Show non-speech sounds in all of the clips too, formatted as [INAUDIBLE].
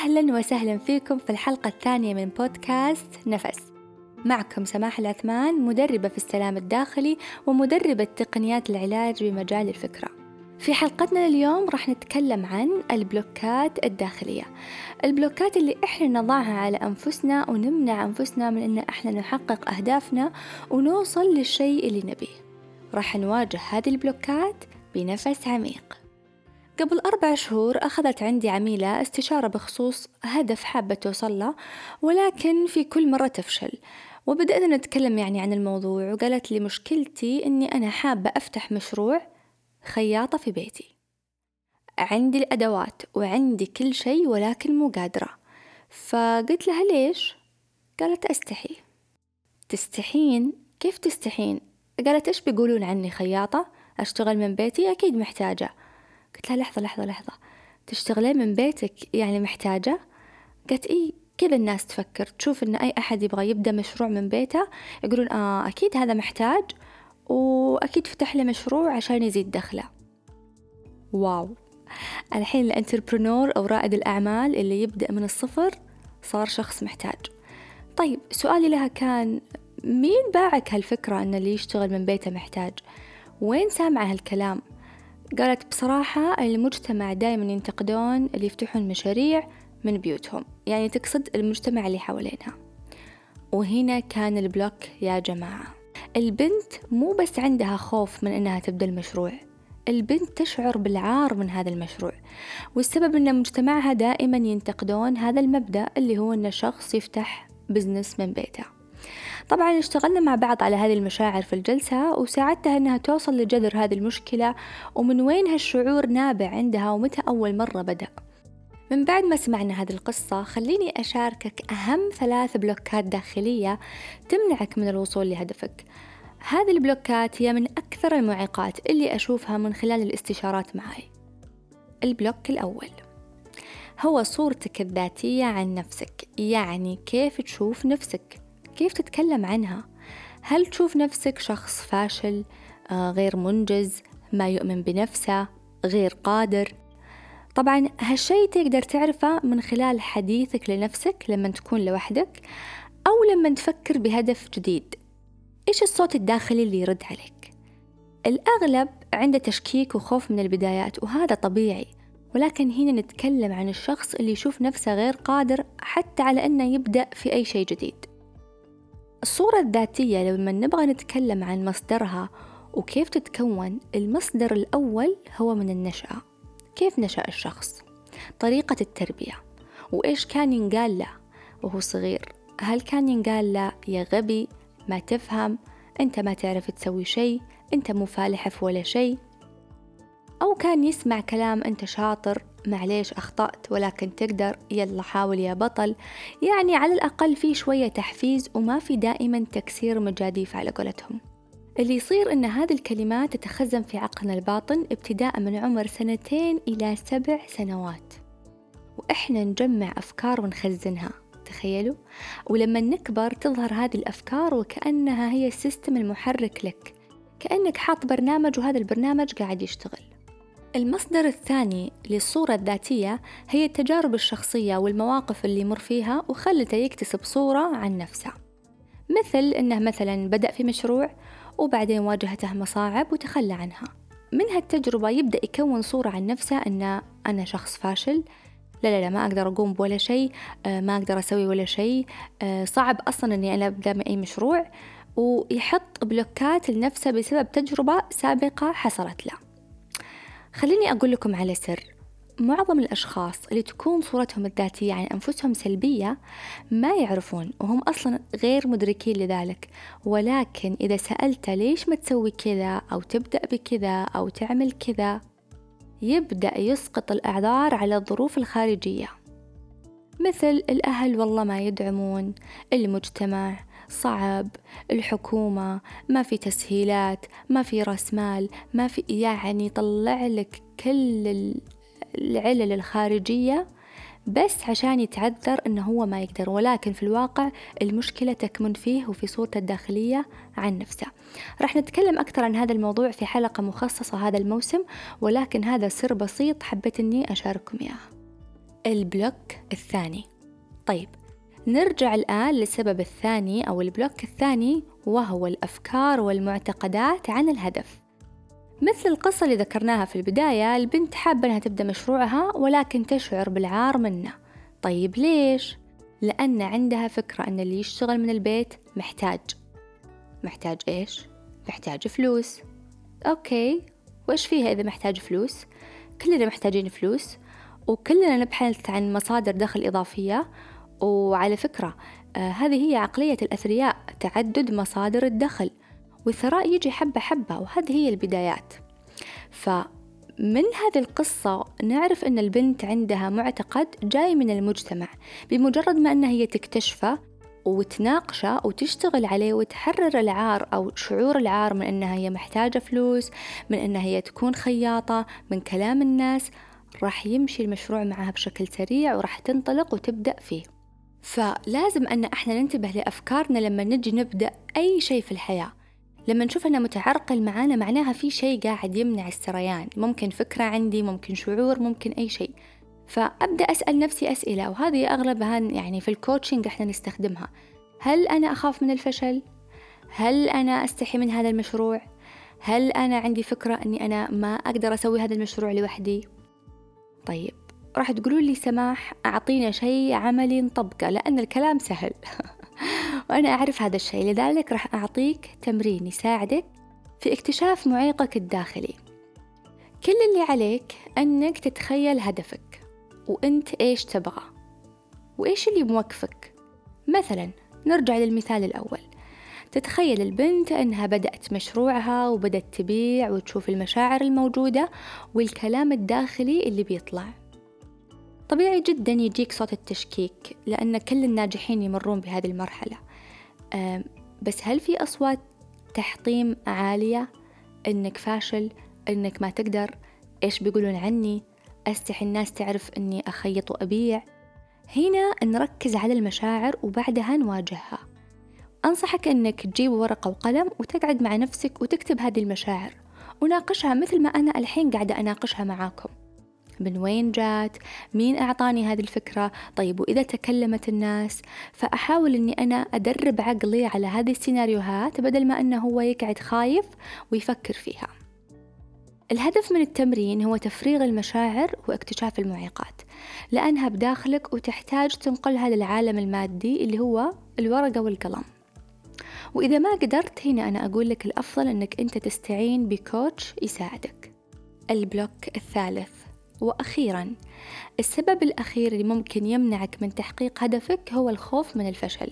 أهلا وسهلا فيكم في الحلقة الثانية من بودكاست نفس. معكم سماح العثمان مدربة في السلام الداخلي ومدربة تقنيات العلاج بمجال الفكرة. في حلقتنا اليوم راح نتكلم عن البلوكات الداخلية. البلوكات اللي إحنا نضعها على أنفسنا ونمنع أنفسنا من إن إحنا نحقق أهدافنا ونوصل للشيء اللي نبيه. راح نواجه هذه ال blockات بنفس عميق. قبل أربع شهور أخذت عندي عميلة استشارة بخصوص هدف حابة توصل له ولكن في كل مرة تفشل وبدأنا نتكلم يعني عن الموضوع وقالت لي مشكلتي أني أنا حابة أفتح مشروع خياطة في بيتي عندي الأدوات وعندي كل شيء ولكن مو قادرة فقلت لها ليش؟ قالت أستحي تستحين؟ كيف تستحين؟ قالت إيش بيقولون عني خياطة؟ أشتغل من بيتي أكيد محتاجة قلت لها لحظة لحظة لحظة. تشتغلين من بيتك يعني محتاجة؟ قالت إيه كذا الناس تفكر تشوف إن أي أحد يبغى يبدأ مشروع من بيته يقولون آه أكيد هذا محتاج وأكيد فتح له مشروع عشان يزيد دخله. واو. الحين الانتربرنور أو رائد الأعمال اللي يبدأ من الصفر صار شخص محتاج. طيب سؤالي لها كان مين باعك هالفكرة أن اللي يشتغل من بيته محتاج؟ وين سامعة هالكلام؟ قالت بصراحة المجتمع دايما ينتقدون اللي يفتحون مشاريع من بيوتهم. يعني تقصد المجتمع اللي حوالينها. وهنا كان ال block يا جماعة. البنت مو بس عندها خوف من إنها تبدأ المشروع. البنت تشعر بالعار من هذا المشروع. والسبب إن مجتمعها دائما ينتقدون هذا المبدأ اللي هو إن شخص يفتح business من بيته. طبعا اشتغلنا مع بعض على هذه المشاعر في الجلسة وساعدتها أنها توصل لجذر هذه المشكلة ومن وين هالشعور نابع عندها ومتى أول مرة بدأ؟ من بعد ما سمعنا هذه القصة خليني أشاركك أهم ثلاث blockات داخلية تمنعك من الوصول لهدفك. هذه ال blockات هي من أكثر المعيقات اللي أشوفها من خلال الاستشارات معي. ال block الأول. هو صورتك الذاتية عن نفسك يعني كيف تشوف نفسك. كيف تتكلم عنها؟ هل تشوف نفسك شخص فاشل آه، غير منجز ما يؤمن بنفسه غير قادر؟ طبعا هالشي تقدر تعرفه من خلال حديثك لنفسك لما تكون لوحدك أو لما تفكر بهدف جديد. إيش الصوت الداخلي اللي يرد عليك؟ الأغلب عنده تشكيك وخوف من البدايات وهذا طبيعي. ولكن هنا نتكلم عن الشخص اللي يشوف نفسه غير قادر حتى على أنه يبدأ في أي شيء جديد. الصورة الذاتية لما نبغى نتكلم عن مصدرها وكيف تتكون المصدر الأول هو من النشأة. كيف نشأ الشخص؟ طريقة التربية. وإيش كان ينقال له وهو صغير؟ هل كان ينقال له يا غبي ما تفهم أنت ما تعرف تسوي شيء أنت مو فالح في ولا شيء أو كان يسمع كلام أنت شاطر معليش أخطأت ولكن تقدر يلا حاول يا بطل. يعني على الأقل في شوية تحفيز وما في دائما تكسير مجاديف على قولتهم. اللي يصير أن هذه الكلمات تتخزن في عقلنا الباطن ابتداء من عمر سنتين إلى سبع سنوات. وإحنا نجمع أفكار ونخزنها تخيلوا؟ ولما نكبر تظهر هذه الأفكار وكأنها هي السيستم المحرك لك كأنك حاط برنامج وهذا البرنامج قاعد يشتغل. المصدر الثاني للصورة الذاتية هي التجارب الشخصية والمواقف اللي مر فيها وخلته يكتسب صورة عن نفسه. مثل إنه مثلا بدأ في مشروع وبعدين واجهته مصاعب وتخلى عنها. من هالتجربة يبدأ يكون صورة عن نفسه أن أنا شخص فاشل لا لا لا ما أقدر أقوم بولا شيء آه، ما أقدر أسوي ولا شيء آه، صعب أصلا أني أنا أبدأ أي مشروع ويحط بلوكات لنفسه بسبب تجربة سابقة حصلت له. خليني أقول لكم على سر. معظم الأشخاص اللي تكون صورتهم الذاتية عن أنفسهم سلبية ما يعرفون وهم أصلا غير مدركين لذلك. ولكن إذا سألت ليش ما تسوي كذا أو تبدأ بكذا أو تعمل كذا يبدأ يسقط الأعذار على الظروف الخارجية. مثل الأهل والله ما يدعمون المجتمع صعب الحكومة ما في تسهيلات ما في رأس مال ما في يعني يطلع لك كل العلل الخارجية بس عشان يتعذر انه هو ما يقدر. ولكن في الواقع المشكلة تكمن فيه وفي صورته الداخلية عن نفسه. راح نتكلم أكثر عن هذا الموضوع في حلقة مخصصة هذا الموسم ولكن هذا سر بسيط حبيت أني أشارككم إياه. البلوك الثاني. طيب نرجع الآن للسبب الثاني أو ال block الثاني وهو الأفكار والمعتقدات عن الهدف مثل القصة اللي ذكرناها في البداية البنت حابة أنها تبدأ مشروعها ولكن تشعر بالعار منه طيب ليش؟ لأن عندها فكرة أن اللي يشتغل من البيت محتاج محتاج إيش؟ محتاج فلوس أوكي وإيش فيها إذا محتاج فلوس؟ كلنا محتاجين فلوس وكلنا نبحث عن مصادر دخل إضافية وعلى فكرة آه هذه هي عقلية الأثرياء تعدد مصادر الدخل والثراء يجي حبة حبة وهذه هي البدايات. فمن هذه القصة نعرف أن البنت عندها معتقد جاي من المجتمع بمجرد ما أنها هي تكتشفه وتناقشه وتشتغل عليه وتحرر العار أو شعور العار من أنها هي محتاجة فلوس من أنها هي تكون خياطة من كلام الناس راح يمشي المشروع معها بشكل سريع وراح تنطلق وتبدأ فيه. فلازم أن إحنا ننتبه لأفكارنا لما نجي نبدأ أي شيء في الحياة لما نشوف أنه متعرقل معانا معناها في شيء قاعد يمنع السريان ممكن فكرة عندي ممكن شعور ممكن أي شيء فأبدأ أسأل نفسي أسئلة وهذه أغلبها يعني في الكوتشنج إحنا نستخدمها هل أنا أخاف من الفشل؟ هل أنا أستحي من هذا المشروع؟ هل أنا عندي فكرة أني أنا ما أقدر أسوي هذا المشروع لوحدي؟ طيب راح تقولوا لي سماح أعطينا شيء عملي نطبقه لأن الكلام سهل. [LAUGHS] وأنا أعرف هذا الشيء لذلك راح أعطيك تمرين يساعدك في اكتشاف معيقك الداخلي. كل اللي عليك أنك تتخيل هدفك وأنت إيش تبغى وإيش اللي موقفك مثلا نرجع للمثال الأول. تتخيل البنت أنها بدأت مشروعها وبدأت تبيع وتشوف المشاعر الموجودة والكلام الداخلي اللي بيطلع. طبيعي جدا يجيك صوت التشكيك لأن كل الناجحين يمرون بهذه المرحلة. بس هل في أصوات تحطيم عالية؟ إنك فاشل؟ إنك ما تقدر؟ إيش بيقولون عني؟ أستحي الناس تعرف إني أخيط وأبيع؟ هنا نركز على المشاعر وبعدها نواجهها. أنصحك إنك تجيب ورقة وقلم وتقعد مع نفسك وتكتب هذه المشاعر وناقشها مثل ما أنا الحين قاعدة أناقشها معاكم. من وين جات؟ مين أعطاني هذه الفكرة؟ طيب وإذا تكلمت الناس؟ فأحاول أني أنا أدرب عقلي على هذه السيناريوهات بدل ما أنه هو يقعد خايف ويفكر فيها. الهدف من التمرين هو تفريغ المشاعر واكتشاف المعيقات لأنها بداخلك وتحتاج تنقلها للعالم المادي اللي هو الورقة والقلم. وإذا ما قدرت هنا أنا أقول لك الأفضل أنك أنت تستعين بكوتش يساعدك. البلوك الثالث. وأخيرا السبب الأخير اللي ممكن يمنعك من تحقيق هدفك هو الخوف من الفشل.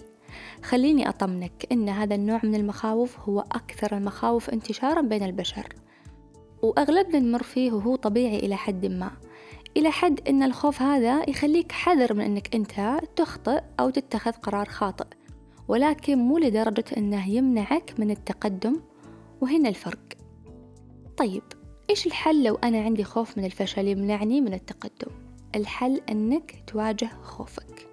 خليني أطمنك إن هذا النوع من المخاوف هو أكثر المخاوف انتشارا بين البشر. وأغلبنا نمر فيه وهو طبيعي إلى حد ما إلى حد إن الخوف هذا يخليك حذر من إنك أنت تخطئ أو تتخذ قرار خاطئ. ولكن مو لدرجة إنه يمنعك من التقدم وهنا الفرق. طيب إيش الحل لو أنا عندي خوف من الفشل يمنعني من التقدم؟ الحل أنك تواجه خوفك.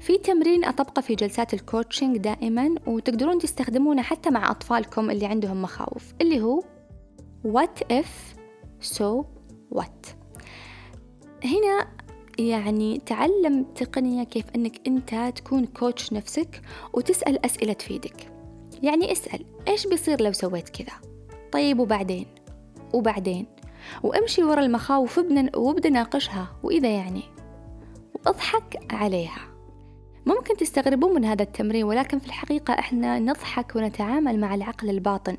في تمرين أطبقه في جلسات ال coaching دائما وتقدرون تستخدمونه حتى مع أطفالكم اللي عندهم مخاوف اللي هو what if so what. هنا يعني تعلم تقنية كيف أنك أنت تكون coach نفسك وتسأل أسئلة تفيدك. يعني اسأل إيش بيصير لو سويت كذا؟ طيب وبعدين؟ وبعدين وامشي ورا المخاوف وابدا ناقشها وإذا يعني وأضحك عليها. ممكن تستغربون من هذا التمرين ولكن في الحقيقة إحنا نضحك ونتعامل مع العقل الباطن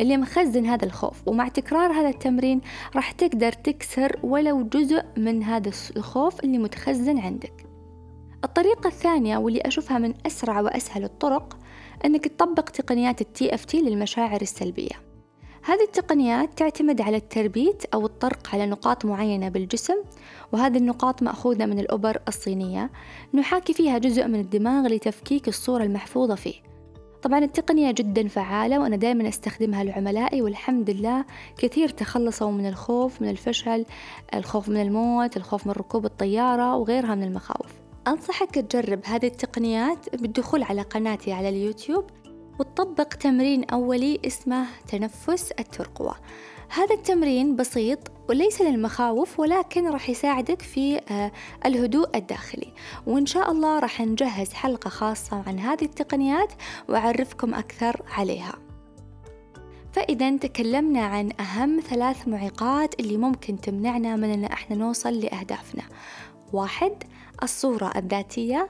اللي مخزن هذا الخوف. ومع تكرار هذا التمرين راح تقدر تكسر ولو جزء من هذا الخوف اللي متخزن عندك. الطريقة الثانية واللي أشوفها من أسرع وأسهل الطرق أنك تطبق تقنيات التي اف تي للمشاعر السلبية. هذه التقنيات تعتمد على التربيت أو الطرق على نقاط معينة بالجسم وهذه النقاط مأخوذة من الأبر الصينية. نحاكي فيها جزء من الدماغ لتفكيك الصورة المحفوظة فيه. طبعا التقنية جدا فعالة وأنا دائما أستخدمها لعملائي والحمد لله كثير تخلصوا من الخوف من الفشل الخوف من الموت الخوف من ركوب الطيارة وغيرها من المخاوف. أنصحك تجرب هذه التقنيات بالدخول على قناتي على اليوتيوب. وتطبق تمرين أولي اسمه تنفس الترقوة. هذا التمرين بسيط وليس للمخاوف ولكن راح يساعدك في آه، الهدوء الداخلي. وإن شاء الله راح نجهز حلقة خاصة عن هذه التقنيات وأعرفكم أكثر عليها. فإذا تكلمنا عن أهم ثلاث معيقات اللي ممكن تمنعنا من أن إحنا نوصل لأهدافنا. واحد الصورة الذاتية.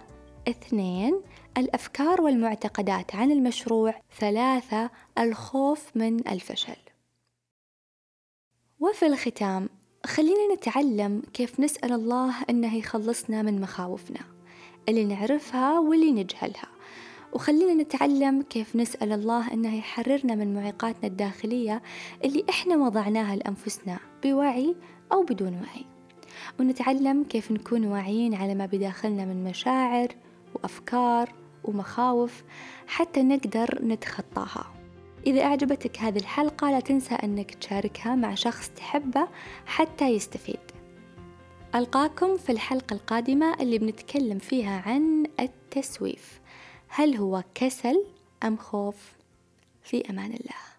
اثنين الأفكار والمعتقدات عن المشروع ثلاثة الخوف من الفشل. وفي الختام خلينا نتعلم كيف نسأل الله أنه يخلصنا من مخاوفنا اللي نعرفها واللي نجهلها. وخلينا نتعلم كيف نسأل الله أنه يحررنا من معيقاتنا الداخلية اللي إحنا وضعناها لأنفسنا بوعي أو بدون وعي. ونتعلم كيف نكون واعيين على ما بداخلنا من مشاعر وأفكار ومخاوف حتى نقدر نتخطاها. إذا أعجبتك هذه الحلقة لا تنسى أنك تشاركها مع شخص تحبه حتى يستفيد. ألقاكم في الحلقة القادمة اللي بنتكلم فيها عن التسويف. هل هو كسل أم خوف؟ في أمان الله.